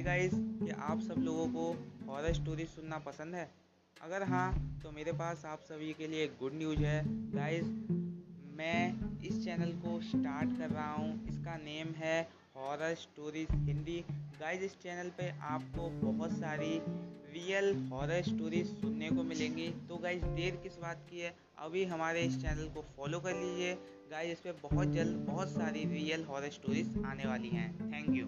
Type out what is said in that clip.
आप सब लोगों को हॉरर स्टोरी सुनना पसंद है? अगर हाँ तो मेरे पास आप सभी के लिए गुड न्यूज़ है। गाइस मैं इस चैनल को स्टार्ट कर रहा हूँ। इसका नेम है हॉरर स्टोरीज हिंदी गाइस इस चैनल पे आपको बहुत सारी रियल हॉरर स्टोरीज सुनने को मिलेंगी। तो गाइस देर किस बात की है? अभी हमारे इस चैनल को फॉलो कर लीजिए। गाइस इस पर बहुत जल्द बहुत सारी रियल हॉरर स्टोरीज आने वाली हैं। Thank you